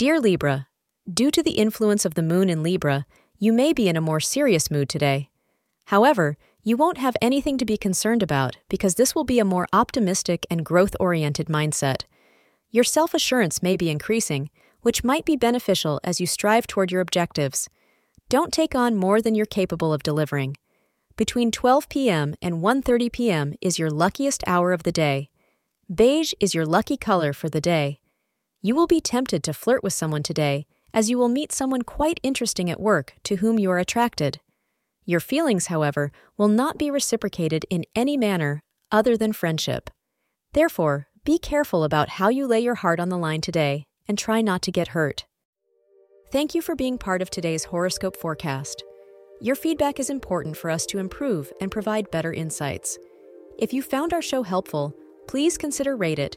Dear Libra, due to the influence of the moon in Libra, you may be in a more serious mood today. However, you won't have anything to be concerned about because this will be a more optimistic and growth oriented mindset. Your self assurance may be increasing, which might be beneficial as you strive toward your objectives. Don't take on more than you're capable of delivering. Between 12 p.m. and 1:30 p.m. is your luckiest hour of the day. Beige is your lucky color for the day. You will be tempted to flirt with someone today, as you will meet someone quite interesting at work to whom you are attracted. Your feelings, however, will not be reciprocated in any manner other than friendship. Therefore, be careful about how you lay your heart on the line today and try not to get hurt. Thank you for being part of today's horoscope forecast. Your feedback is important for us to improve and provide better insights. If you found our show helpful, please consider rate it.